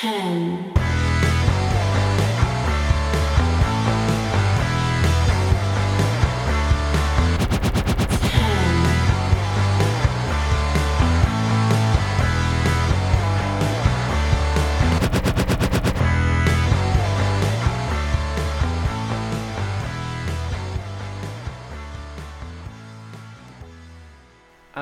ten,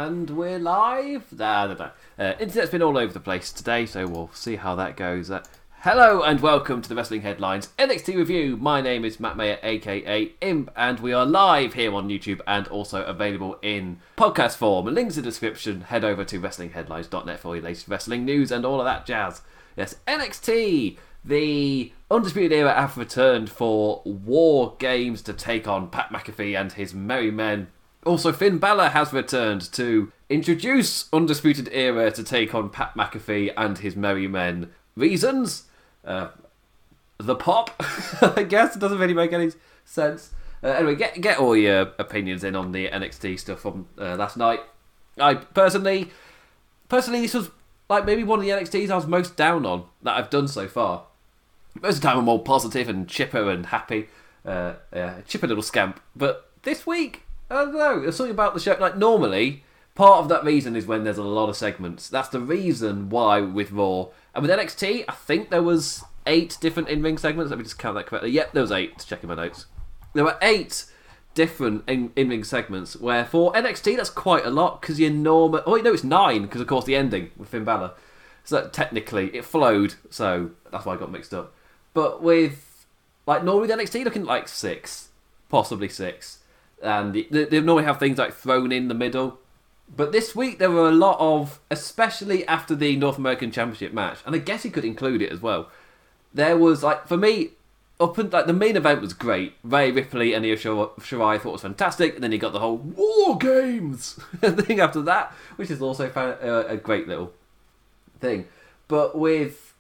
And we're live. Nah, nah, nah. Uh, internet's been all over the place today, so we'll see how that goes. Uh, hello and welcome to the Wrestling Headlines NXT review. My name is Matt Mayer, aka Imp, and we are live here on YouTube and also available in podcast form. Links in the description. Head over to WrestlingHeadlines.net for your latest wrestling news and all of that jazz. Yes, NXT. The Undisputed Era have returned for War Games to take on Pat McAfee and his Merry Men also, Finn Balor has returned to introduce Undisputed Era to take on Pat McAfee and his Merry Men. Reasons? Uh, the pop, I guess. It doesn't really make any sense. Uh, anyway, get get all your opinions in on the NXT stuff from uh, last night. I personally, personally, this was like maybe one of the NXTs I was most down on that I've done so far. Most of the time, I'm all positive and chipper and happy, uh, yeah, chipper little scamp. But this week, Oh, I don't know. There's something about the show. Like normally, part of that reason is when there's a lot of segments. That's the reason why with Raw and with NXT. I think there was eight different in-ring segments. Let me just count that correctly. Yep, there was eight. Checking my notes. There were eight different in- in-ring segments. Where for NXT, that's quite a lot because you're normal. Oh, no, it's nine because of course the ending with Finn Balor. So technically, it flowed. So that's why I got mixed up. But with like normally NXT looking like six, possibly six and they, normally have things like thrown in the middle. But this week there were a lot of, especially after the North American Championship match, and I guess he could include it as well. There was like for me, up and like the main event was great. Rhea Ripley and Io Shir- Shirai thought was fantastic, and then you got the whole War Games thing after that, which is also uh, a great little thing. But with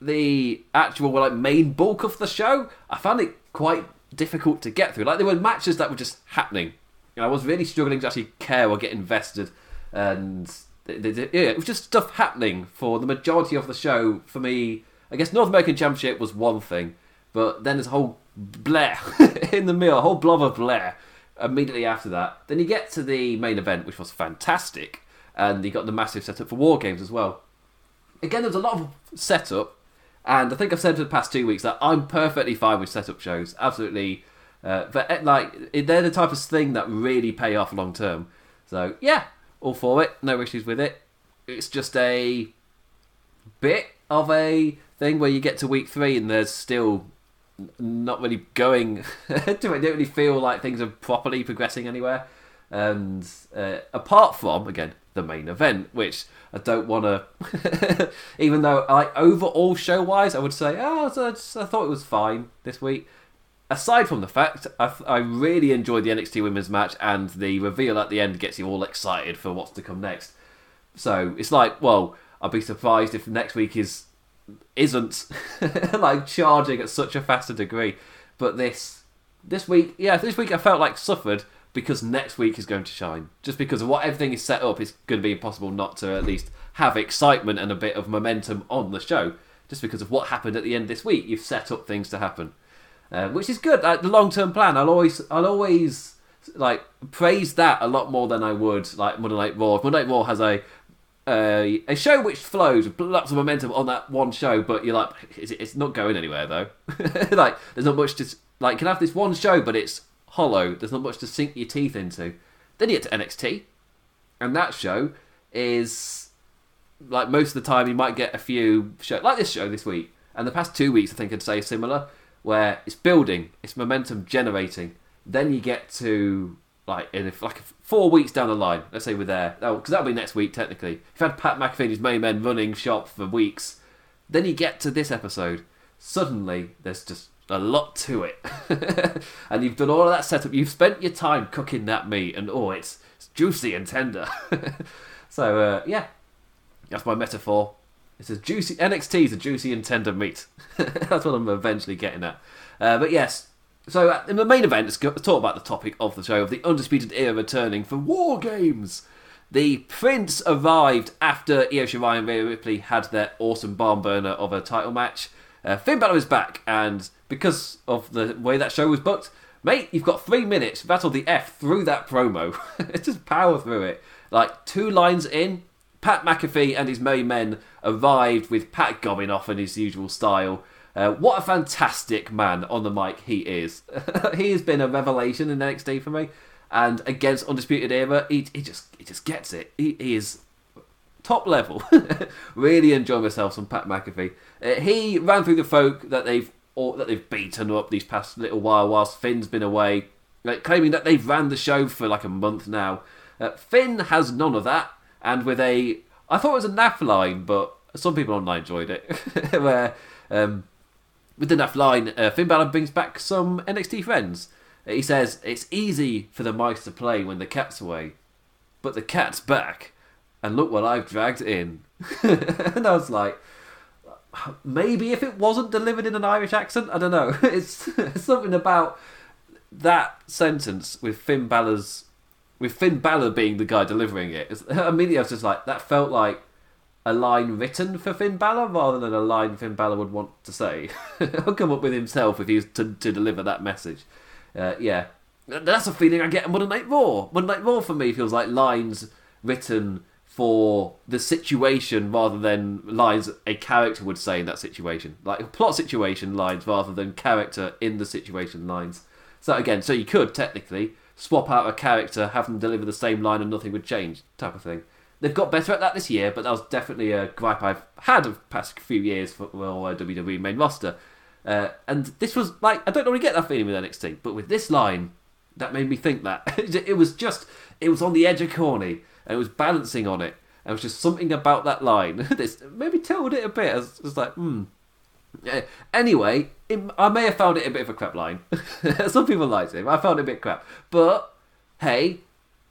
the actual like main bulk of the show, I found it quite difficult to get through. Like there were matches that were just happening. You know, I was really struggling to actually care or get invested, and yeah, it was just stuff happening for the majority of the show. For me, I guess North American Championship was one thing, but then there's a whole blare in the middle, a whole blob of blare immediately after that. Then you get to the main event, which was fantastic, and you got the massive setup for War Games as well. Again, there was a lot of setup, and I think I've said for the past two weeks that I'm perfectly fine with setup shows. Absolutely. Uh, but eh, like they're the type of thing that really pay off long term. So yeah, all for it. No issues with it. It's just a bit of a thing where you get to week three and there's still not really going to it. Don't really feel like things are properly progressing anywhere. And uh, apart from again the main event, which I don't want to, even though like overall show wise, I would say oh, I, just, I thought it was fine this week. Aside from the fact, I, I really enjoyed the NXT Women's match, and the reveal at the end gets you all excited for what's to come next. So it's like, well, I'd be surprised if next week is isn't like charging at such a faster degree. But this this week, yeah, this week I felt like suffered because next week is going to shine. Just because of what everything is set up, it's going to be impossible not to at least have excitement and a bit of momentum on the show. Just because of what happened at the end this week, you've set up things to happen, uh, which is good. The long term plan, I'll always, I'll always like praise that a lot more than I would like Monday Night Raw. Monday Night Raw has a uh, a show which flows lots of momentum on that one show, but you're like, it's, it's not going anywhere though. like, there's not much to like. You can have this one show, but it's hollow. There's not much to sink your teeth into. Then you get to NXT, and that show is like most of the time you might get a few show like this show this week, and the past two weeks I think I'd say similar, where it's building, it's momentum generating. Then you get to like in if, like four weeks down the line, let's say we're there, oh, because that'll be next week technically. You've had Pat McAfee and his main men running shop for weeks. Then you get to this episode. Suddenly, there's just a lot to it, and you've done all of that setup. You've spent your time cooking that meat, and oh, it's, it's juicy and tender. so uh, yeah, that's my metaphor. It's a juicy NXT is a juicy and tender meat. that's what I'm eventually getting at. Uh, but yes, so uh, in the main event, let's, talk about the topic of the show of the Undisputed Era returning for War Games. The Prince arrived after Io Shirai and Rhea Ripley had their awesome barn burner of a title match. Uh, Finn Balor is back, and because of the way that show was booked, mate, you've got three minutes. Battle the F through that promo. Just power through it. Like two lines in, Pat McAfee and his merry men arrived with Pat gobbing off in his usual style. Uh, what a fantastic man on the mic he is. he has been a revelation in NXT for me. And against Undisputed Era, he, he just he just gets it. He, he is top level. really enjoy myself some Pat McAfee. Uh, he ran through the folk that they've or that they've beaten up these past little while whilst Finn's been away, like claiming that they've ran the show for like a month now. Uh, Finn has none of that, and with a I thought it was a naff line, but some people online enjoyed it. Where um, with the naff line, uh, Finn Balor brings back some NXT friends. He says it's easy for the mice to play when the cat's away, but the cat's back, and look what I've dragged in. and I was like, maybe if it wasn't delivered in an Irish accent, I don't know. It's something about that sentence with Finn Balor's, with Finn Balor being the guy delivering it. It's, immediately I was just like, that felt like a line written for Finn Balor rather than a line Finn Balor would want to say. He'll come up with himself if he's to, to deliver that message uh, yeah, that's a feeling I get in Monday Night Raw. Monday Night Raw for me feels like lines written for the situation rather than lines a character would say in that situation. Like plot situation lines rather than character in the situation lines. So again, so you could technically swap out a character, have them deliver the same line and nothing would change, type of thing. They've got better at that this year, but that was definitely a gripe I've had of past few years for well, WWE main roster. Uh, and this was like I don't normally get that feeling with NXT, but with this line, that made me think that it was just it was on the edge of corny and it was balancing on it. And it was just something about that line this maybe tilted it a bit. I was, like, hmm. Anyway, it, I may have found it a bit of a crap line. Some people liked it. I found it a bit crap, but hey,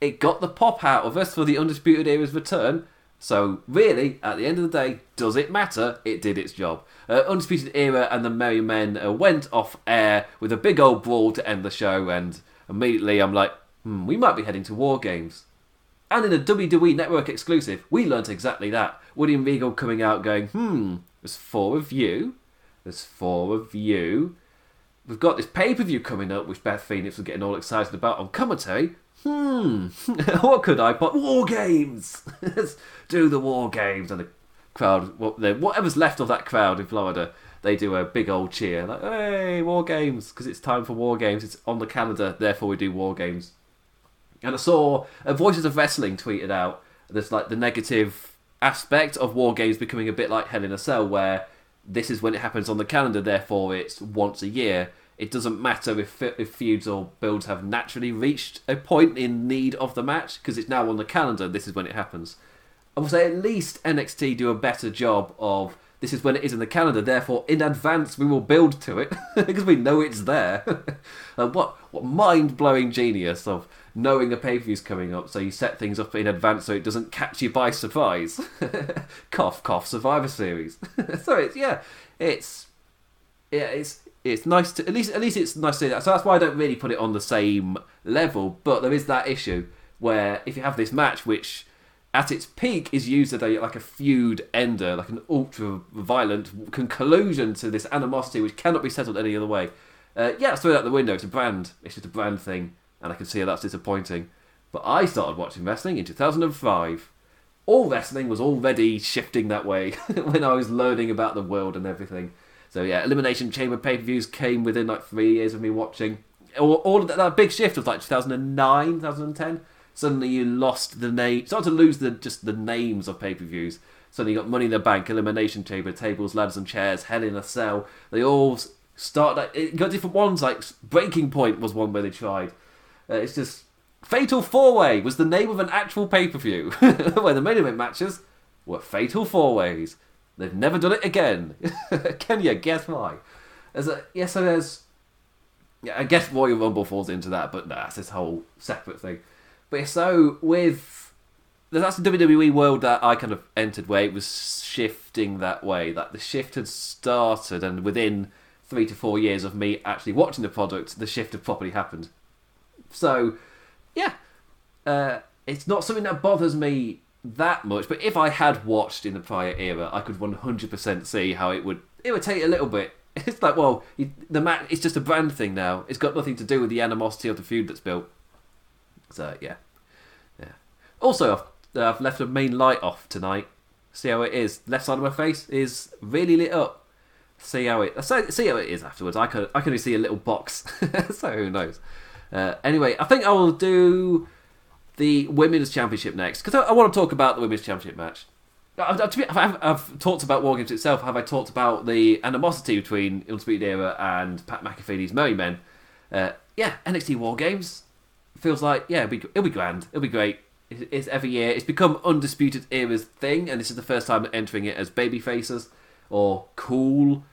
it got the pop out of us for the Undisputed Era's return. So really, at the end of the day, does it matter? It did its job. Uh, Undisputed Era and the Merry Men uh, went off air with a big old brawl to end the show, and immediately I'm like, hmm, we might be heading to War Games. And in a WWE Network exclusive, we learnt exactly that. William Regal coming out going, hmm, there's four of you, there's four of you. We've got this pay per view coming up, which Beth Phoenix was getting all excited about on commentary. Hmm, what could I put? War Games! Let's do the War Games. And the crowd, whatever's left of that crowd in Florida, they do a big old cheer, like, hey, War Games, because it's time for War Games. It's on the calendar, therefore we do War Games. And I saw a Voices of Wrestling tweeted out there's like the negative aspect of War Games becoming a bit like Hell in a Cell, where this is when it happens on the calendar, therefore it's once a year. It doesn't matter if, if feuds or builds have naturally reached a point in need of the match, because it's now on the calendar, this is when it happens. I would say at least NXT do a better job of this is when it is in the calendar. Therefore, in advance we will build to it because we know it's there. uh, what what mind blowing genius of knowing a pay per view's coming up, so you set things up in advance so it doesn't catch you by surprise. cough cough Survivor Series. so it's yeah, it's yeah it's it's nice to at least at least it's nice to see that. So that's why I don't really put it on the same level. But there is that issue where if you have this match which at its peak is used as a like a feud ender, like an ultra violent conclusion to this animosity which cannot be settled any other way. Uh, yeah, throw it out the window. It's a brand. It's just a brand thing, and I can see how that's disappointing. But I started watching wrestling in 2005. All wrestling was already shifting that way when I was learning about the world and everything. So yeah, Elimination Chamber pay per views came within like three years of me watching. All, all of that, that big shift was like 2009, 2010 Suddenly you lost the name, started to lose the just the names of pay per views. Suddenly you got Money in the Bank, Elimination Chamber, Tables, Ladders and Chairs, Hell in a Cell. They all start like it got different ones. Like Breaking Point was one where they tried. Uh, it's just Fatal Four Way was the name of an actual pay per view where the main event matches were Fatal Four Ways. They've never done it again. Can you guess why? As a, yes, so there's. Yeah, I guess Royal Rumble falls into that, but nah, it's this whole separate thing. But so with that's the WWE world that I kind of entered where it was shifting that way. That the shift had started, and within three to four years of me actually watching the product, the shift had properly happened. So, yeah, uh, it's not something that bothers me that much. But if I had watched in the prior era, I could 100% see how it would irritate a little bit. It's like, well, the match it's just a brand thing now. It's got nothing to do with the animosity of the feud that's built. So yeah, yeah. Also, I've, uh, I've left the main light off tonight. See how it is. Left side of my face is really lit up. See how it. See how it is afterwards. I can I can only see a little box, so who knows. Uh, anyway, I think I will do the women's championship next because I, I, want to talk about the women's championship match. I've, I've, I've, talked about War Games itself. Have I talked about the animosity between Undisputed Era and Pat McAfee's Merry Men? Uh, yeah, NXT War Games feels like yeah, it'll be, it'll be grand. It'll be great. It's, it's every year. It's become Undisputed Era's thing, and this is the first time entering it as baby faces or cool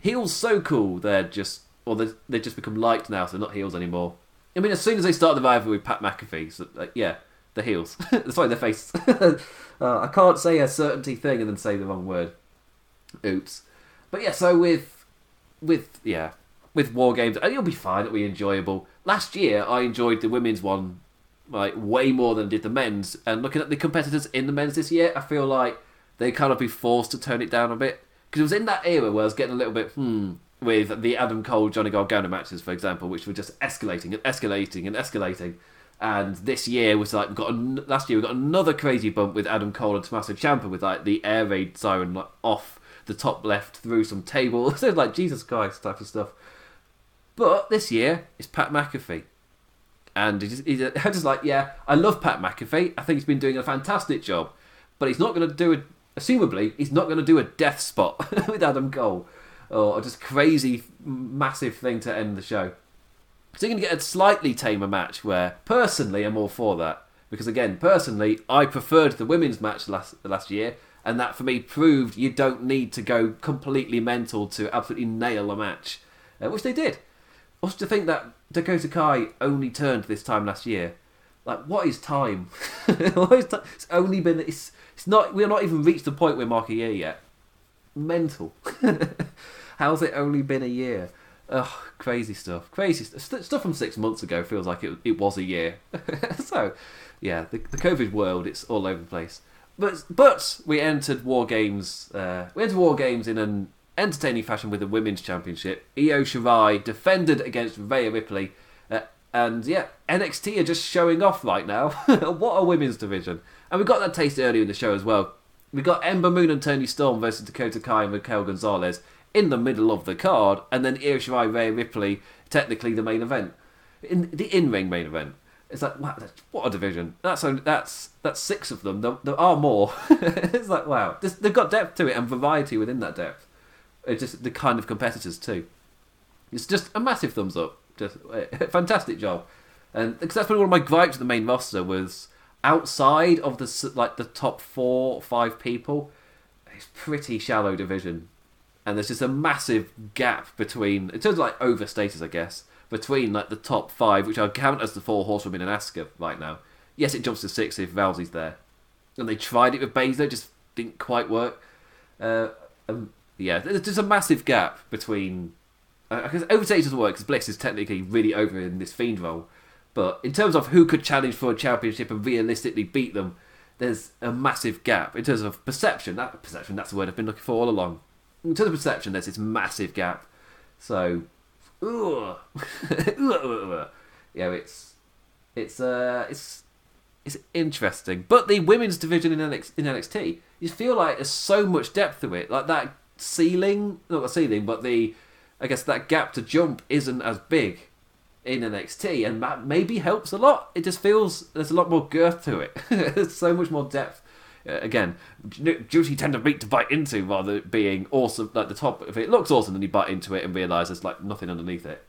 heels. So cool, they're just or they they just become liked now, so they're not heels anymore. I mean, as soon as they start the rivalry with Pat McAfee, so, uh, yeah, the heels. Sorry, their faces. uh, I can't say a certainty thing and then say the wrong word. Oops. But yeah, so with with yeah with war games, it'll be fine. It'll be enjoyable. Last year, I enjoyed the women's one like way more than I did the men's. And looking at the competitors in the men's this year, I feel like they kind of be forced to tone it down a bit because it was in that era where I was getting a little bit hmm with the Adam Cole Johnny Gargano matches, for example, which were just escalating and escalating and escalating. And this year was like we got an, last year we got another crazy bump with Adam Cole and Tommaso Ciampa with like the air raid siren like, off the top left through some tables, so like Jesus Christ type of stuff. But this year it's Pat McAfee. And he's, he's, I'm just like, yeah, I love Pat McAfee. I think he's been doing a fantastic job. But he's not going to do it, assumably, he's not going to do a death spot with Adam Cole or just crazy, massive thing to end the show. So you're going to get a slightly tamer match where, personally, I'm all for that. Because again, personally, I preferred the women's match last last year, and that for me proved you don't need to go completely mental to absolutely nail a match, uh, which they did. Also, to think that Dakota Kai only turned this time last year, like what is time? It's only been it's it's not we're not even reached the point where mark a year yet. Mental. How's it only been a year? Ugh, crazy stuff. Crazy st- stuff from six months ago feels like it, it was a year. so, yeah, the, the COVID world, it's all over the place. But but we entered War Games. Uh, we entered War Games in an entertaining fashion with the Women's Championship. Io Shirai defended against Rhea Ripley. Uh, and yeah, NXT are just showing off right now. what a women's division. And we got that taste earlier in the show as well. We got Ember Moon and Toni Storm versus Dakota Kai and Raquel Gonzalez in the middle of the card, and then Io Shirai, Rhea Ripley, technically the main event, in the in-ring main event. It's like wow, what a division. That's only, that's that's six of them. There, there are more. it's like wow, There's, they've got depth to it and variety within that depth. It's just the kind of competitors too. It's just a massive thumbs up. Just eh, fantastic job. And because that's been one of my gripes the main roster was outside of the like the top four five people, it's pretty shallow division and there's just a massive gap between, in terms of like overstatus, I guess, between like the top five, which I count as the four horsewomen in Asuka right now. Yes, it jumps to six if Rousey's there, and they tried it with Baszler, just didn't quite work. Uh, um, yeah, there's just a massive gap between. Because uh, overstatus doesn't work because Bliss is technically really over in this Fiend role, but in terms of who could challenge for a championship and realistically beat them, there's a massive gap in terms of perception. That perception, that's the word I've been looking for all along in terms of perception, there's this massive gap. So, ugh. yeah, it's it's uh it's it's interesting. But the women's division in, NXT, in NXT, you feel like there's so much depth to it. Like that ceiling, not the ceiling, but the I guess that gap to jump isn't as big in NXT, and that maybe helps a lot. It just feels there's a lot more girth to it. there's so much more depth again, juicy tend to meat to bite into rather than being awesome. Like the top, if it looks awesome, then you bite into it and realise there's like nothing underneath it.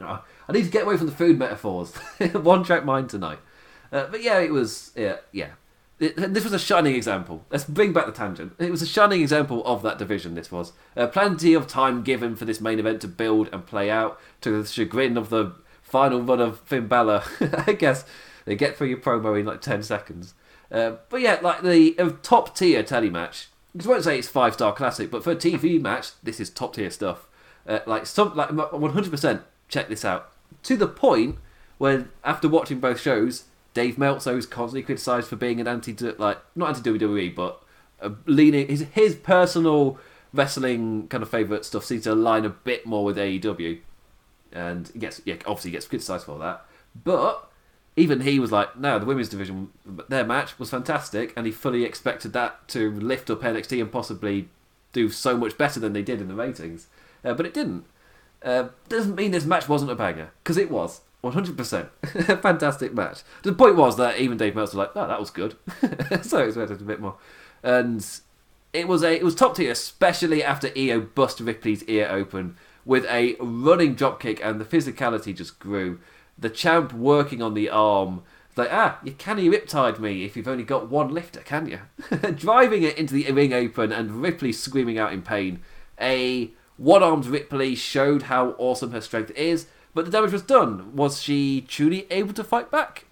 Uh, I need to get away from the food metaphors. One track mind tonight. Uh, but yeah, it was yeah yeah. It, this was a shining example. Let's bring back the tangent. It was a shining example of that division. This was uh, plenty of time given for this main event to build and play out to the chagrin of the final run of Finn Balor. I guess they get through your promo in like ten seconds. Uh, but yeah, like the top tier telly match. I won't say it's five star classic, but for a TV match, this is top tier stuff. Uh, like some, like one hundred percent. Check this out. To the point where, after watching both shows, Dave Meltzer is constantly criticised for being an anti like not anti WWE, but uh, leaning his his personal wrestling kind of favourite stuff seems to align a bit more with AEW, and gets yeah obviously gets criticised for that. But even he was like, no, the women's division, their match was fantastic, and he fully expected that to lift up NXT and possibly do so much better than they did in the ratings, uh, but it didn't. Uh, doesn't mean this match wasn't a banger because it was. 100%. Fantastic match. The point was that even Dave Meltzer was like, oh, that was good. so I expected a bit more. And it was a it was top tier, especially after Io bust Ripley's ear open with a running dropkick, and the physicality just grew. The champ working on the arm, like ah, you can't riptide me if you've only got one lifter, can you? Driving it into the ring open, and Ripley screaming out in pain. A one-armed Ripley showed how awesome her strength is, but the damage was done. Was she truly able to fight back?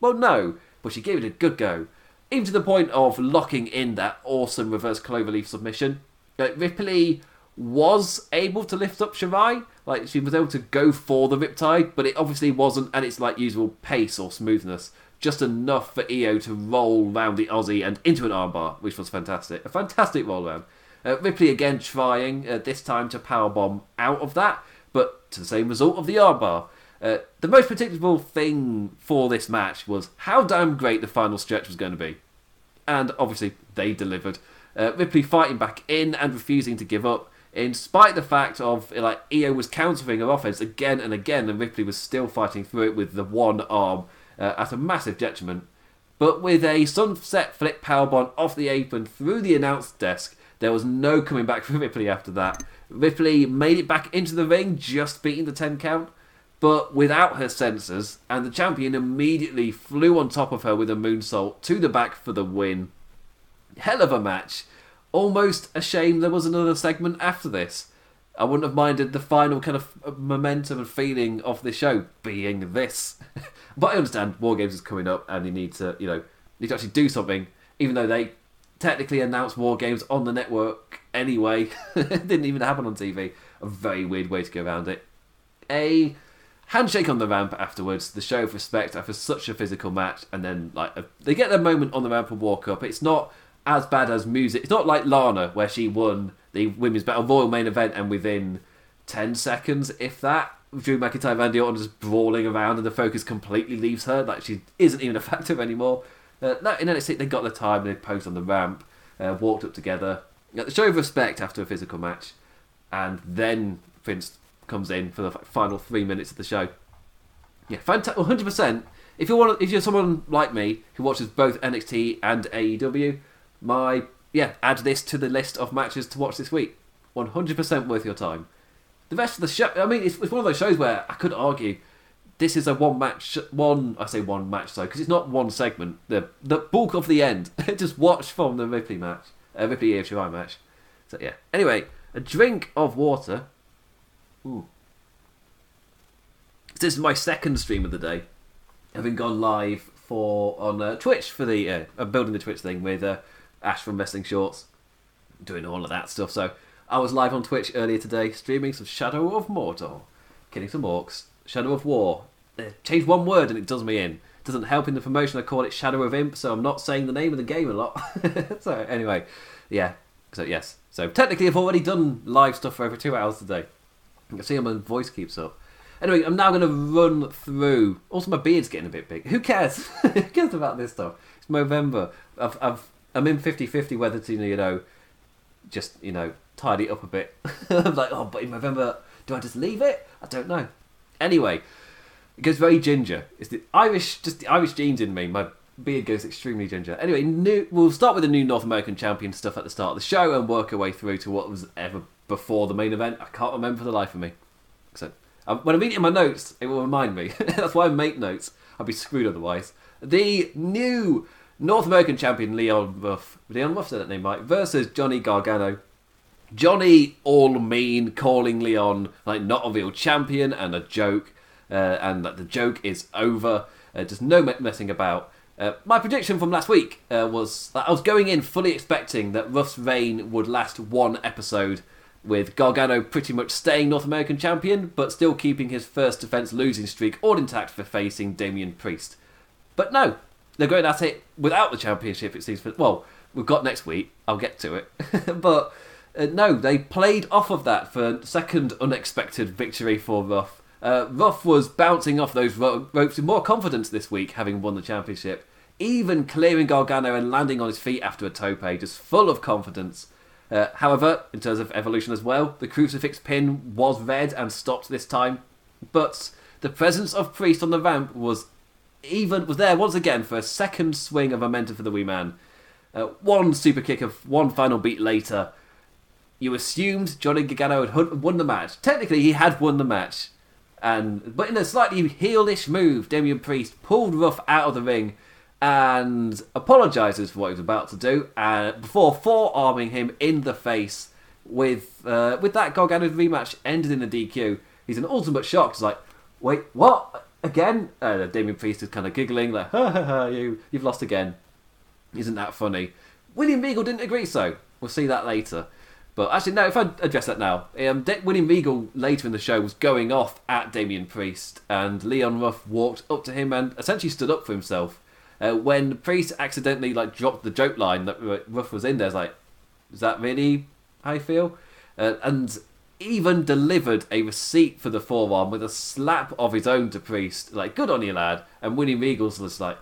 Well, no, but she gave it a good go even to the point of locking in that awesome reverse cloverleaf submission. Like Ripley was able to lift up Shirai, like she was able to go for the Riptide, but it obviously wasn't at its like usual pace or smoothness. Just enough for Io to roll round the Aussie and into an armbar, which was fantastic. A fantastic roll round. Uh, Ripley again trying uh, this time to powerbomb out of that, but to the same result of the armbar. Uh, the most predictable thing for this match was how damn great the final stretch was going to be. And obviously, they delivered. Uh, Ripley fighting back in and refusing to give up, in spite of the fact of like Io was countering her offense again and again, and Ripley was still fighting through it with the one arm uh, at a massive detriment. But with a sunset flip powerbomb off the apron through the announce desk, there was no coming back for Ripley after that. Ripley made it back into the ring, just beating the 10 count, but without her sensors, and the champion immediately flew on top of her with a moonsault to the back for the win. Hell of a match. Almost a shame there was another segment after this. I wouldn't have minded the final kind of momentum and feeling of the show being this. but I understand War Games is coming up and you need to, you know, need to actually do something, even though they technically announced War Games on the network anyway. it didn't even happen on TV. A very weird way to go around it. A handshake on the ramp afterwards, the show of respect after such a physical match, and then like a, they get their moment on the ramp and walk up. It's not as bad as music. It's not like Lana where she won the women's battle royal main event and within ten seconds, if that, Drew McIntyre Randy Orton just brawling around and the focus completely leaves her, like she isn't even effective anymore. Uh, no, in NXT they got the time, they posed on the ramp, uh, walked up together. The show of respect after a physical match, and then Vince comes in for the final three minutes of the show. Yeah, fantastic, 100. percent If you want, if you're someone like me who watches both NXT and AEW, my yeah, add this to the list of matches to watch this week. 100% worth your time. The rest of the show, I mean, it's, it's one of those shows where I could argue this is a one match, one I say one match though, because it's not one segment. The the bulk of the end, just watch from the Ripley match, uh, Ripley EFGI match. So yeah. Anyway, a drink of water Ooh. This is my second stream of the day, having gone live for on uh, Twitch for the uh, building the Twitch thing with uh, Ash from Wrestling Shorts, doing all of that stuff. So I was live on Twitch earlier today, streaming some Shadow of Mordor, killing some orcs, Shadow of War. Change one word and it does me in. Doesn't help in the promotion. I call it Shadow of Imp, so I'm not saying the name of the game a lot. so anyway, yeah. So yes. So technically, I've already done live stuff for over two hours today. You can see how my voice keeps up. Anyway, I'm now going to run through. Also, my beard's getting a bit big. Who cares? Who cares about this stuff? It's November. I've, I've, I'm in 50 50 whether to, you know, just, you know, tidy it up a bit. I'm like, oh, but in November, do I just leave it? I don't know. Anyway, it goes very ginger. It's the Irish, just the Irish genes in me. My beard goes extremely ginger. Anyway, new, we'll start with the new North American champion stuff at the start of the show and work our way through to what was ever before the main event. I can't remember for the life of me. So um, when I read it in my notes, it will remind me. That's why I make notes. I'd be screwed otherwise. The new North American champion Leon Ruff, Leon Ruff said that name right, versus Johnny Gargano. Johnny all mean, calling Leon like not a real champion and a joke, uh, and that the joke is over. Uh, just no messing about. Uh, my prediction from last week uh, was that I was going in fully expecting that Ruff's reign would last one episode with Gargano pretty much staying North American champion, but still keeping his first defense losing streak all intact for facing Damian Priest. But no, they're going at it without the championship. It seems. Well, we've got next week. I'll get to it. but uh, no, they played off of that for second unexpected victory for Ruff. Uh, Ruff was bouncing off those ro- ropes with more confidence this week, having won the championship. Even clearing Gargano and landing on his feet after a tope, just full of confidence. Uh, however, in terms of evolution as well, the crucifix pin was red and stopped this time, but the presence of Priest on the ramp was even was there once again for a second swing of momentum for the wee man. Uh, one super kick of one final beat later, you assumed Johnny Gargano had won the match. Technically, he had won the match, and but in a slightly heelish move, Damian Priest pulled Ruff out of the ring and apologizes for what he was about to do, uh, before forearming him in the face. With uh, with that Gargano rematch ended in a DQ, he's an ultimate shock. He's like, "Wait, what? Again?" Uh, Damian Priest is kind of giggling, like, "Ha ha ha! You you've lost again." Isn't that funny? William Regal didn't agree, so we'll see that later. But actually, no, if I address that now, um, De- William Regal later in the show was going off at Damian Priest, and Leon Ruff walked up to him and essentially stood up for himself. Uh, when Priest accidentally like dropped the joke line that Ruff was in there, it's like, is that really how you feel? Uh, and even delivered a receipt for the forearm with a slap of his own to Priest. Like, good on you, lad. And Winnie Regal's was like,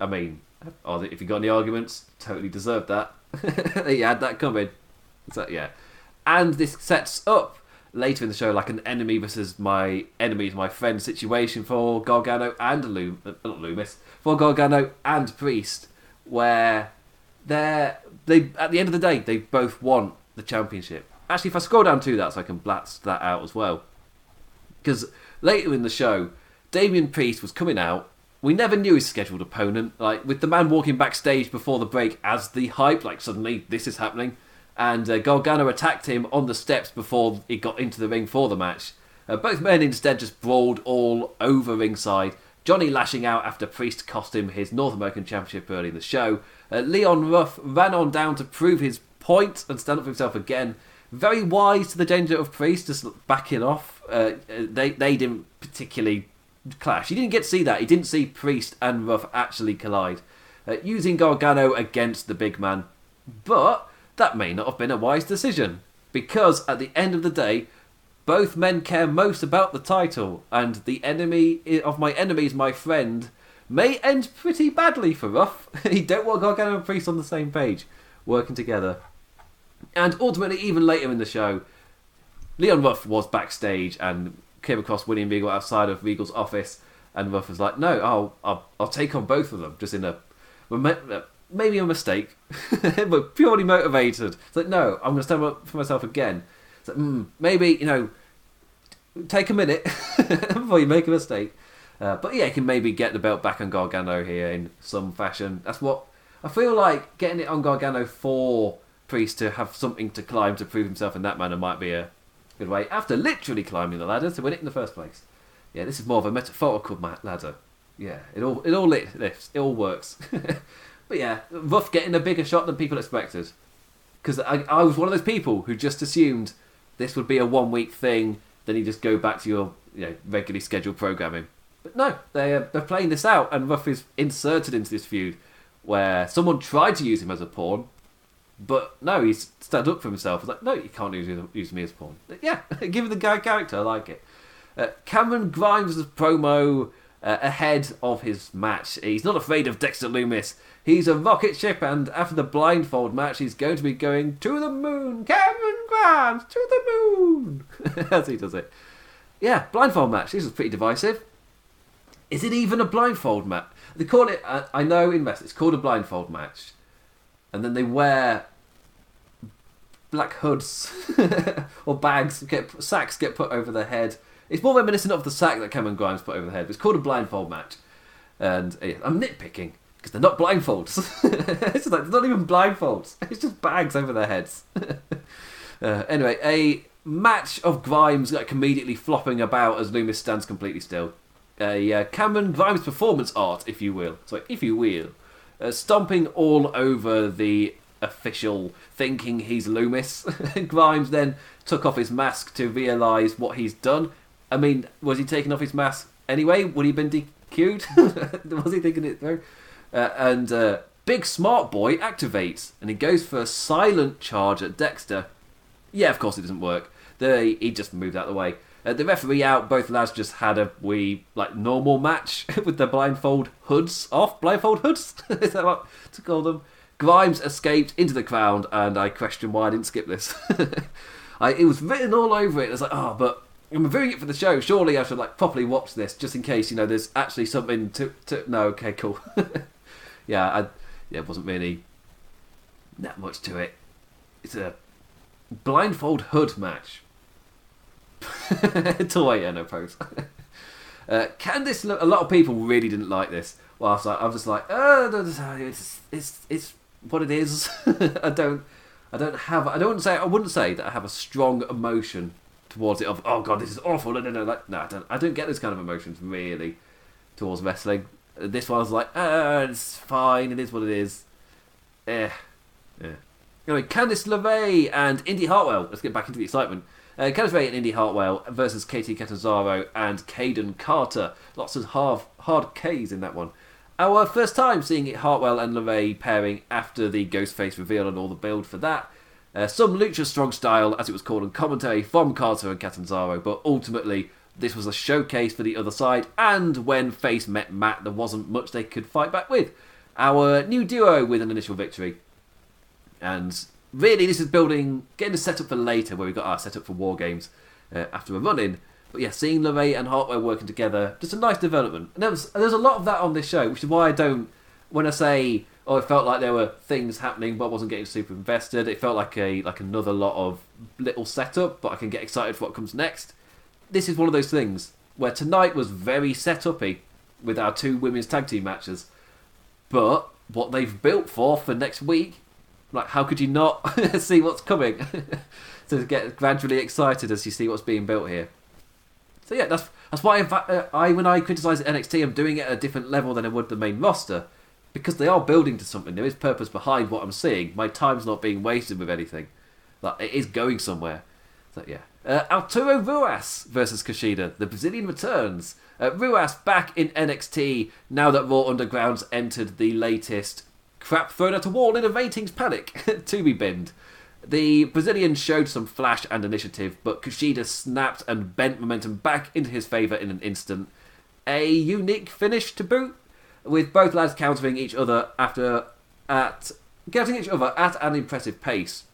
I mean, if you got any arguments, totally deserved that. he had that coming. So yeah, and this sets up later in the show like an enemy versus my enemies, my friend situation for Gargano and Lu- uh, not Lumis for Gargano and Priest, where they're they at the end of the day they both want the championship. Actually, if I scroll down to that, so I can blast that out as well, because later in the show, Damian Priest was coming out. We never knew his scheduled opponent. Like with the man walking backstage before the break as the hype, like suddenly this is happening and uh, Gargano attacked him on the steps before he got into the ring for the match. Uh, both men instead just brawled all over ringside. Johnny lashing out after Priest cost him his North American Championship early in the show. Uh, Leon Ruff ran on down to prove his point and stand up for himself again. Very wise to the danger of Priest just backing off. Uh, they they didn't particularly clash. He didn't get to see that. He didn't see Priest and Ruff actually collide. Uh, using Gargano against the big man. But that may not have been a wise decision. Because at the end of the day, both men care most about the title, and the enemy of my enemy is my friend may end pretty badly for Ruff. he don't want Gargano and Priest on the same page, working together. And ultimately, even later in the show, Leon Ruff was backstage and came across William Regal outside of Regal's office, and Ruff was like, "No, I'll I'll, I'll take on both of them, just in a maybe a mistake, but purely motivated. It's like, no, I'm going to stand up for myself again. It's like, mm, maybe, you know, take a minute before you make a mistake. Uh, but yeah, you can maybe get the belt back on Gargano here in some fashion. That's what I feel like getting it on Gargano for Priest to have something to climb to prove himself in that manner might be a good way. After literally climbing the ladder to win it in the first place. Yeah, this is more of a metaphorical ladder. Yeah, it all it all lifts, it all works. But yeah, Ruff getting a bigger shot than people expected. Because I, I was one of those people who just assumed this would be a one week thing, then you just go back to your you know regularly scheduled programming. But no, they uh, they're playing this out, and Ruff is inserted into this feud where someone tried to use him as a pawn, but no, he's stood up for himself. He's like, no, you can't use, use me as pawn. Yeah, give the guy character, I like it. Uh, Cameron Grimes' promo uh, ahead of his match. He's not afraid of Dexter Lumis. He's a rocket ship, and after the blindfold match, he's going to be going to the moon. Cameron Grimes to the moon, as he does it. Yeah, blindfold match. This is pretty divisive. Is it even a blindfold match? They call it. Uh, I know in wrestling, it's called a blindfold match, and then they wear black hoods or bags, get sacks get put over their head. It's more reminiscent of the sack that Cameron Grimes put over the head. It's called a blindfold match, and yeah, I'm nitpicking because they're not blindfolds. it's like not even blindfolds. It's just bags over their heads. uh, anyway, a match of Grimes like immediately flopping about as Lumis stands completely still. A uh, Cameron Grimes performance art, if you will. So, if you will, uh, stomping all over the official, thinking he's Lumis. Grimes then took off his mask to realise what he's done. I mean, was he taking off his mask anyway? Would he been queued. was he thinking it through? Uh, and uh, Big Smart Boy activates and he goes for a silent charge at Dexter. Yeah, of course it doesn't work. The, he just moved out of the way. Uh, the referee out, both lads just had a wee, like, normal match with their blindfold hoods off. Blindfold hoods? Is that what to call them? Grimes escaped into the crowd, and I question why I didn't skip this. I, it was written all over it. It was like, oh, but I'm reviewing it for the show. Surely I should like properly watch this just in case you know there's actually something to. to... No, okay, cool. yeah, I, yeah, it wasn't really that much to it. It's a blindfold hood match. Toy and pose. Uh, Candice, a lot of people really didn't like this. Well, I was, I was just like, oh, it's it's it's what it is. I don't, I don't have, I don't say, I wouldn't say that I have a strong emotion towards it. Of oh god, this is awful. No, no, no, like, no, I don't, I don't get this kind of emotions really towards wrestling. This one I was like, ah, it's fine. It is what it is. Eh, yeah. Anyway, Candice LeRae and Indi Hartwell. Let's get back into the excitement. Uh, Candice LeRae and Indi Hartwell versus Kacy Catanzaro and Kayden Carter. Lots of hard, hard K's in that one. Our first time seeing it Hartwell and LeRae pairing after the Ghostface reveal and all the build for that. Uh, some Lucha Strong style, as it was called in commentary, from Carter and Catanzaro, but ultimately this was a showcase for the other side, and when Face met Matt, there wasn't much they could fight back with. Our new duo with an initial victory. And really, this is building, getting the setup for later, where we got our setup for War Games uh, after a run in. But yeah, seeing LeRae and Hartwell working together, just a nice development. And there there's a lot of that on this show, which is why I don't, when I say, oh, it felt like there were things happening, but I wasn't getting super invested. It felt like a like another lot of little setup, but I can get excited for what comes next. This is one of those things where tonight was very set upy with our two women's tag team matches, but what they've built for for next week, like how could you not see what's coming? to get gradually excited as you see what's being built here. So yeah, that's that's why I, I when I criticise NXT, I'm doing it at a different level than I would the main roster, because they are building to something. There is purpose behind what I'm seeing. My time's not being wasted with anything. Like it is going somewhere. So yeah, uh, Arturo Ruas versus Kushida. The Brazilian returns. Uh, Ruas back in NXT now that Raw Underground's entered the latest crap thrown at a wall in a ratings panic to be binned. The Brazilian showed some flash and initiative, but Kushida snapped and bent momentum back into his favour in an instant. A unique finish to boot, with both lads countering each other after at getting each other at an impressive pace.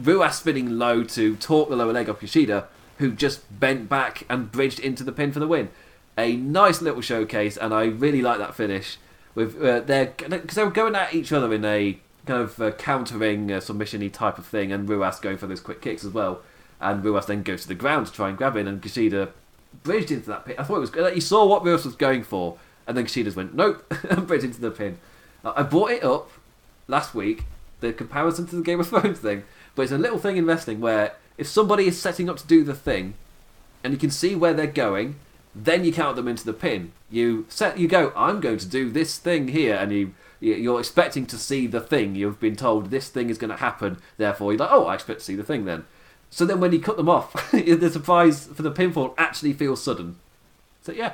Ruas spinning low to torque the lower leg of Kushida, who just bent back and bridged into the pin for the win. A nice little showcase, and I really like that finish. With uh, they're because they were going at each other in a kind of uh, countering uh, submissiony type of thing, and Ruas going for those quick kicks as well. And Ruas then goes to the ground to try and grab in, and Kushida bridged into that pin. I thought it was good. Like, you saw what Ruas was going for, and then Kushida's went nope and bridged into the pin. Uh, I brought it up last week, the comparison to the Game of Thrones thing, but it's a little thing in wrestling where if somebody is setting up to do the thing, and you can see where they're going, then you count them into the pin. You set, you go. I'm going to do this thing here, and you you're expecting to see the thing. You've been told this thing is going to happen. Therefore, you're like, oh, I expect to see the thing then. So then when you cut them off, the surprise for the pinfall actually feels sudden. So yeah,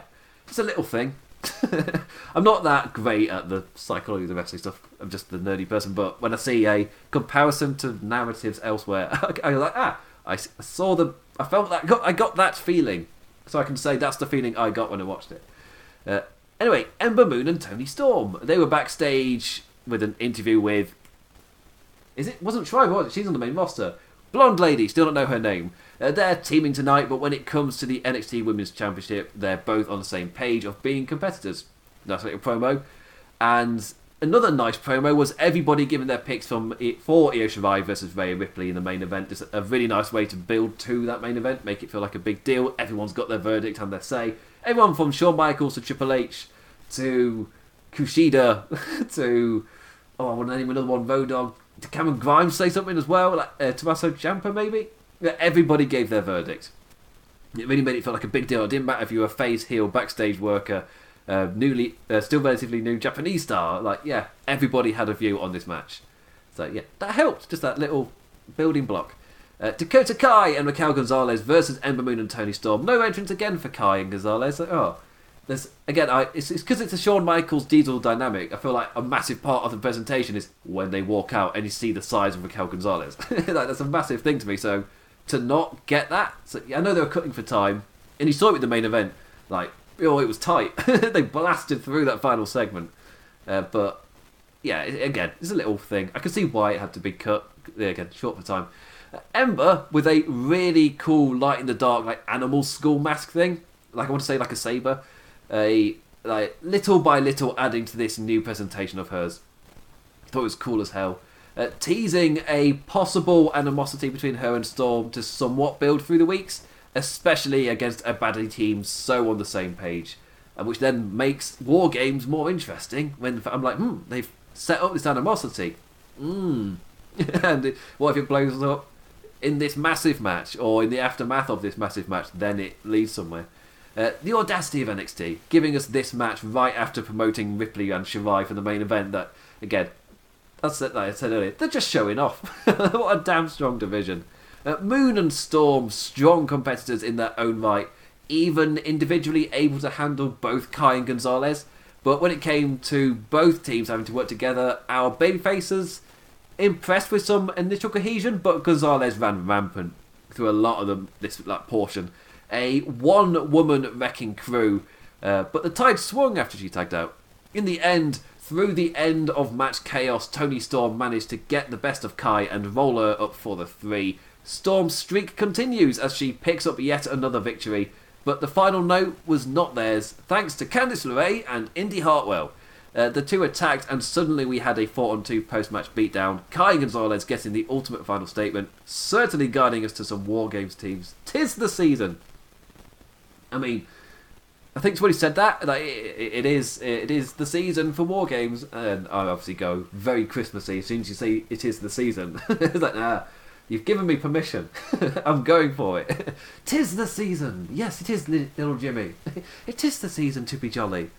it's a little thing. I'm not that great at the psychology of the wrestling stuff. I'm just the nerdy person. But when I see a comparison to narratives elsewhere, I'm like, ah, I saw the, I felt that, I got that feeling. So I can say that's the feeling I got when I watched it. Uh, Anyway, Ember Moon and Toni Storm. They were backstage with an interview with. Is it? Wasn't Shriver, was it? She's on the main roster. Blonde lady, still don't know her name. Uh, they're teaming tonight, but when it comes to the NXT Women's Championship, they're both on the same page of being competitors. Nice little promo. And another nice promo was everybody giving their picks from for Io Shirai versus Rhea Ripley in the main event. It's a really nice way to build to that main event, make it feel like a big deal. Everyone's got their verdict and their say. Everyone from Shawn Michaels to Triple H to Kushida to oh I want to name another one Dogg to Cameron Grimes say something as well? Like uh, Tommaso Ciampa maybe? Yeah, everybody gave their verdict. It really made it feel like a big deal. It didn't matter if you were a face heel backstage worker uh, newly uh, still relatively new Japanese star. Like yeah everybody had a view on this match. So yeah that helped. Just that little building block uh, Dakota Kai and Raquel Gonzalez versus Ember Moon and Toni Storm. No entrance again for Kai and Gonzalez. Like, oh, there's again, I it's because it's, a Shawn Michaels Diesel dynamic. I feel like a massive part of the presentation is when they walk out and you see the size of Raquel Gonzalez. like, that's a massive thing to me. So to not get that, so, I know they were cutting for time, and you saw it with the main event. Like, oh, it was tight. they blasted through that final segment, uh, but yeah, again, it's a little thing. I can see why it had to be cut. Again, short for time. Ember with a really cool light in the dark, like animal school mask thing. Like I want to say, like a saber. A like little by little adding to this new presentation of hers. I thought it was cool as hell. Uh, teasing a possible animosity between her and Storm to somewhat build through the weeks, especially against a baddie team so on the same page, and which then makes war games more interesting. When I'm like, hmm, they've set up this animosity. Hmm. and what if it blows up in this massive match or in the aftermath of this massive match? Then it leads somewhere. Uh, the audacity of NXT giving us this match right after promoting Ripley and Shirai for the main event. That again, that's it. Like I said earlier, they're just showing off. what a damn strong division. Uh, Moon and Storm, strong competitors in their own right, even individually able to handle both Kai and Gonzalez. But when it came to both teams having to work together, our babyfaces impressed with some initial cohesion, but Gonzalez ran rampant through a lot of them this like portion. A one-woman wrecking crew, uh, but the tide swung after she tagged out. In the end, through the end of match chaos, Toni Storm managed to get the best of Kai and roll her up for the three. Storm's streak continues as she picks up yet another victory, but the final note was not theirs, thanks to Candice LeRae and Indi Hartwell. Uh, the two attacked, and suddenly we had a 4 on 2 post match beatdown. Kai Gonzalez getting the ultimate final statement, certainly guiding us to some War Games teams. Tis the season. I mean, I think he said that, like it, it is, it is the season for War Games, and I obviously go very Christmassy as soon as you say it is the season. it's like, nah, you've given me permission. I'm going for it. Tis the season. Yes, it is, little Jimmy. it is the season to be jolly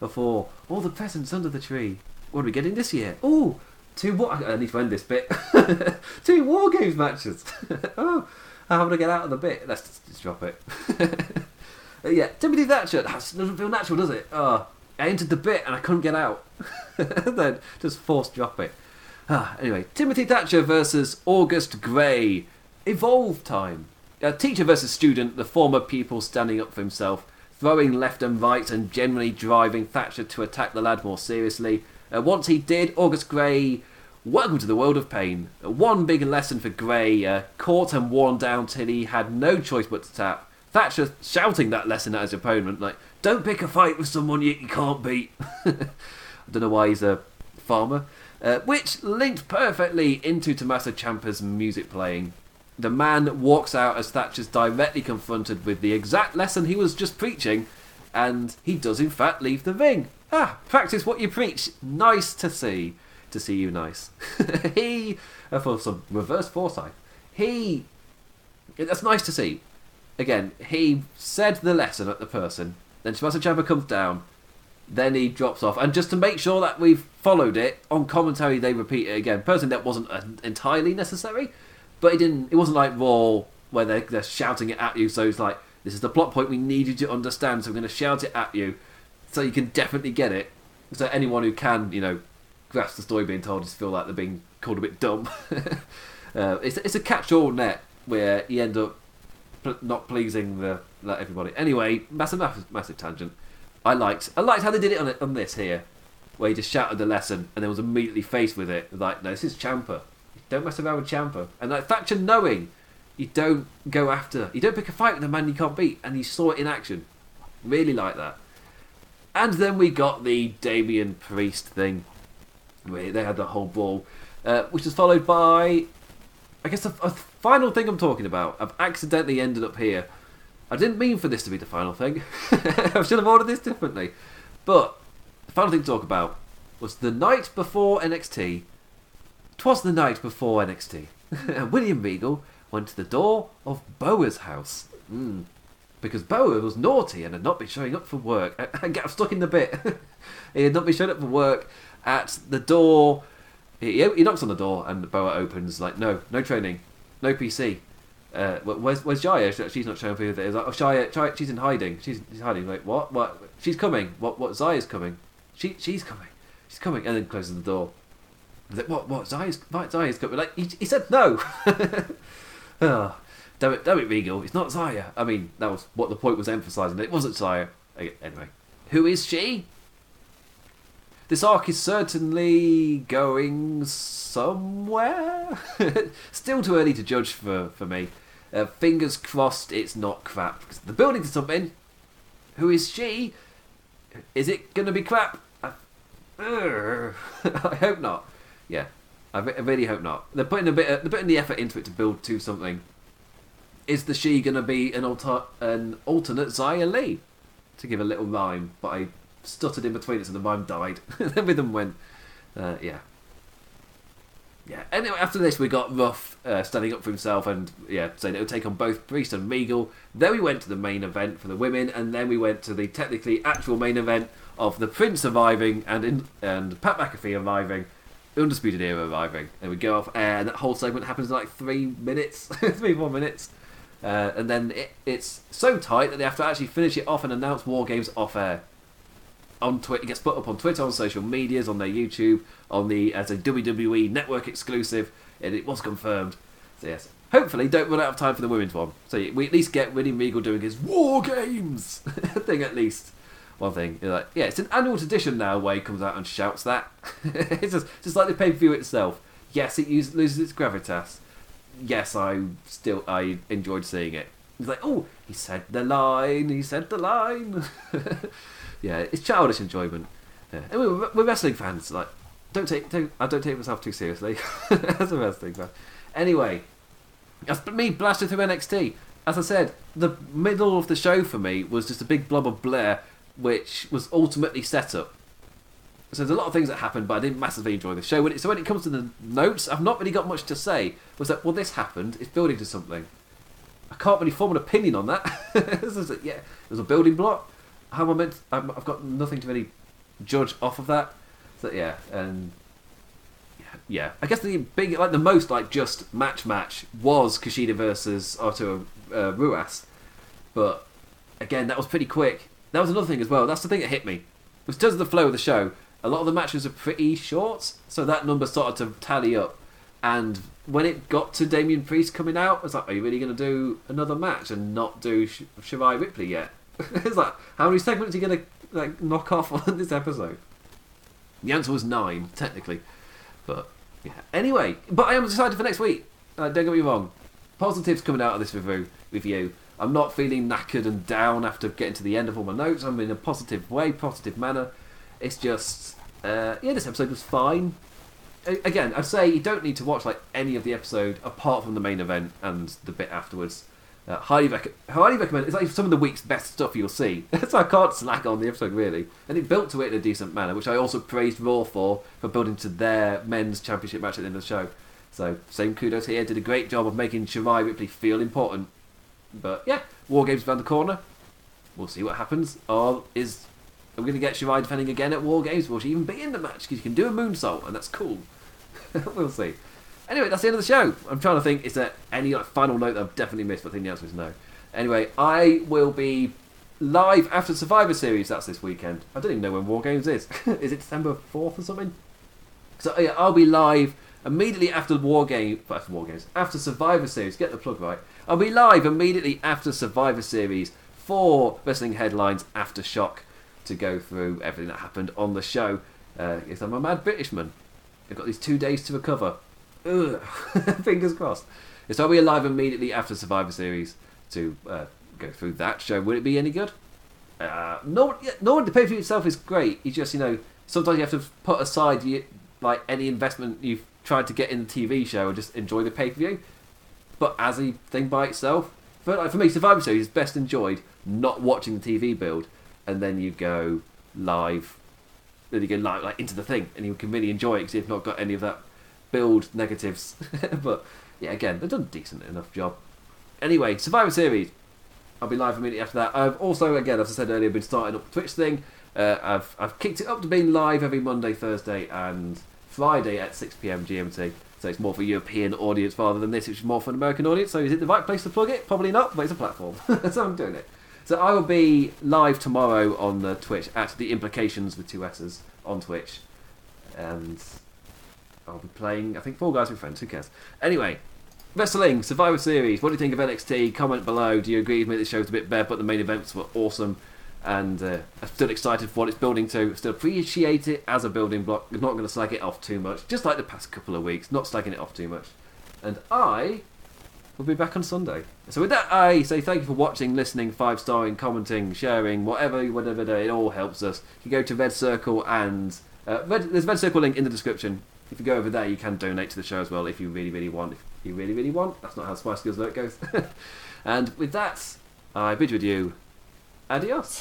before all the presents under the tree. What are we getting this year? Oh, two war. I need to end this bit. two war games matches. oh, how am I get out of the bit? Let's just, just drop it. yeah, Timothy Thatcher. That doesn't feel natural, does it? Oh, I entered the bit and I couldn't get out. then just force drop it. Ah, anyway, Timothy Thatcher versus August Grey. Evolve time. A teacher versus student, the former pupil standing up for himself throwing left and right and generally driving Thatcher to attack the lad more seriously. Uh, once he did, August Grey, welcome to the world of pain. Uh, one big lesson for Grey, uh, caught and worn down till he had no choice but to tap. Thatcher shouting that lesson at his opponent, like, don't pick a fight with someone you, can't beat. I don't know why he's a farmer. Uh, which linked perfectly into Tommaso Ciampa's music playing. The man walks out as Thatcher's directly confronted with the exact lesson he was just preaching, and he does in fact leave the ring. Ah, practice what you preach. Nice to see. To see you nice. he, uh, for some reverse foresight, he, that's nice to see. Again, he said the lesson at the person, then Tommaso Ciampa comes down, then he drops off, and just to make sure that we've followed it, on commentary they repeat it again. Person that wasn't entirely necessary, but it didn't. It wasn't like Raw where they're, they're shouting it at you. So it's like this is the plot point we need you to understand. So we're going to shout it at you, so you can definitely get it. So anyone who can, you know, grasp the story being told, just feel like they're being called a bit dumb. uh, it's it's a catch-all net where you end up pl- not pleasing the like everybody. Anyway, massive, massive, massive tangent. I liked I liked how they did it on on this here, where he just shouted the lesson and then was immediately faced with it. Like, no, this is Ciampa. Don't mess around with Ciampa. And like Thatcher knowing you don't go after, you don't pick a fight with a man you can't beat, and you saw it in action. Really like that. And then we got the Damian Priest thing. Where they had the whole brawl, uh, which was followed by, I guess, a, a final thing I'm talking about. I've accidentally ended up here. I didn't mean for this to be the final thing. I should have ordered this differently. But the final thing to talk about was the night before NXT 'Twas the night before NXT, and William Regal went to the door of Boa's house. Mm. Because Boa was naughty and had not been showing up for work. I, get stuck in the bit. he had not been showing up for work at the door. He, he knocks on the door and Boa opens, like, no, no training, no PC. uh, "Wh- where's, where's Jaya? She's not showing who that is. Like, oh, she's in hiding. She's, she's hiding. Like, what? What? She's coming. What? What? Zaya's coming. She, she's coming. She's coming. And then closes the door. Was like, what? What? Zaya's, right, Zaya's coming. Like, he, he said no. oh, damn it, damn it, Regal. It's not Zaya. I mean, that was what the point was emphasising. It wasn't Zaya. Anyway, who is she? This arc is certainly going somewhere. Still too early to judge for, for me. Uh, fingers crossed it's not crap. the building to something. Who is she? Is it going to be crap? I, Ugh. I hope not. Yeah, I, I really hope not. They're putting a bit, of, they're putting the effort into it to build to something. Is the she to be an alter, an alternate Xia Li? To give a little rhyme, but I stuttered in between it, so the rhyme died. the rhythm went. Uh, yeah. Yeah. Anyway, after this, we got Ruff uh, standing up for himself and yeah, saying it would take on both Priest and Regal. Then we went to the main event for the women, and then we went to the technically actual main event of the Prince arriving and in, and Pat McAfee arriving, Undisputed Era arriving, and we go off air, and that whole segment happens in like three minutes, three more minutes. Uh, and then it, it's so tight that they have to actually finish it off and announce War Games off air on Twitter. It gets put up on Twitter, on social medias, on their YouTube, on the as a WWE Network exclusive, and it was confirmed. So yes, hopefully don't run out of time for the women's one. So we at least get William Regal doing his War Games thing at least. One thing, You're like, yeah, it's an annual tradition now he comes out and shouts that. it's just, just like the pay per view itself. Yes, it loses its gravitas. Yes, I still I enjoyed seeing it. He's like, oh, he said the line. He said the line. yeah, it's childish enjoyment. Yeah. And we're, we're wrestling fans. Like, don't take, don't, I don't take myself too seriously as a wrestling fan. Anyway, that's me blasted through NXT. As I said, the middle of the show for me was just a big blob of Blair, which was ultimately set up. So there's a lot of things that happened, but I didn't massively enjoy the show. So when it comes to the notes, I've not really got much to say. Was that well, this happened? It's building to something. I can't really form an opinion on that. Yeah, it was a building block. How am I meant? I'm, I've got nothing to really judge off of that. So yeah, and yeah, yeah. I guess the big, like the most, like just match match was Kushida versus Arturo uh, Ruas, but again, that was pretty quick. That was another thing as well. That's the thing that hit me. Because of the flow of the show, a lot of the matches are pretty short, so that number started to tally up. And when it got to Damian Priest coming out, I was like, "Are you really going to do another match and not do Sh- Shirai Ripley yet?" it's like, how many segments are you going to like knock off on this episode? The answer was nine, technically, but yeah. Anyway, but I am excited for next week. Uh, don't get me wrong. Positives coming out of this review. Review. I'm not feeling knackered and down after getting to the end of all my notes. I'm in a positive way, positive manner. It's just, uh, yeah, this episode was fine. Again, I'd say you don't need to watch like any of the episode apart from the main event and the bit afterwards. Uh, highly, rec- highly recommend. It's like some of the week's best stuff you'll see. so I can't slack on the episode really, and it built to it in a decent manner, which I also praised Raw for for building to their men's championship match at the end of the show. So same kudos here. Did a great job of making Shirai Ripley feel important. But yeah, War Games around the corner. We'll see what happens. Or is are we going to get Shirai defending again at War Games? Will she even be in the match? Because you can do a moonsault, and that's cool. we'll see. Anyway, that's the end of the show. I'm trying to think, is there any like, final note that I've definitely missed? But I think the answer is no. Anyway, I will be live after Survivor Series. That's this weekend. I don't even know when War Games is. is it December 4th or something? So yeah, I'll be live immediately after War Game, after War Games, after Survivor Series. Get the plug right. I'll be live immediately after Survivor Series for Wrestling Headlines After Shock to go through everything that happened on the show. Uh, yes, I'm a mad Britishman. I've got these two days to recover. Fingers crossed. So I'll be live immediately after Survivor Series to uh, go through that show. Would it be any good? Uh, no, no. The pay per view itself is great. You just, you know, sometimes you have to put aside like any investment you've tried to get in the TV show and just enjoy the pay per view. But as a thing by itself, for, like, for me, Survivor Series is best enjoyed not watching the TV build, and then you go live, then you go live like into the thing, and you can really enjoy it because you've not got any of that build negatives. but yeah, again, they've done a decent enough job. Anyway, Survivor Series. I'll be live immediately after that. I've also, again, as I said earlier, been starting up the Twitch thing. Uh, I've I've kicked it up to being live every Monday, Thursday, and Friday at 6 p.m. GMT. So it's more for a European audience rather than this, which is more for an American audience. So is it the right place to plug it? Probably not, but it's a platform. so I'm doing it. So I will be live tomorrow on the Twitch at the Implications with two S's on Twitch, and I'll be playing. I think Fall Guys with Friends. Who cares? Anyway, wrestling Survivor Series. What do you think of NXT? Comment below. Do you agree with me? That the show's a bit bare, but the main events were awesome, and uh, I'm still excited for what it's building to. Still appreciate it as a building block. I'm not going to slag it off too much. Just like the past couple of weeks, not slagging it off too much. And I will be back on Sunday. So with that, I say thank you for watching, listening, five starring, commenting, sharing, whatever, whatever. It all helps us. You go to Red Circle and uh, Red, there's a Red Circle link in the description. If you go over there, you can donate to the show as well if you really, really want. If you really, really want. That's not how Spice Girls Alert goes. and with that, I bid you. Adios.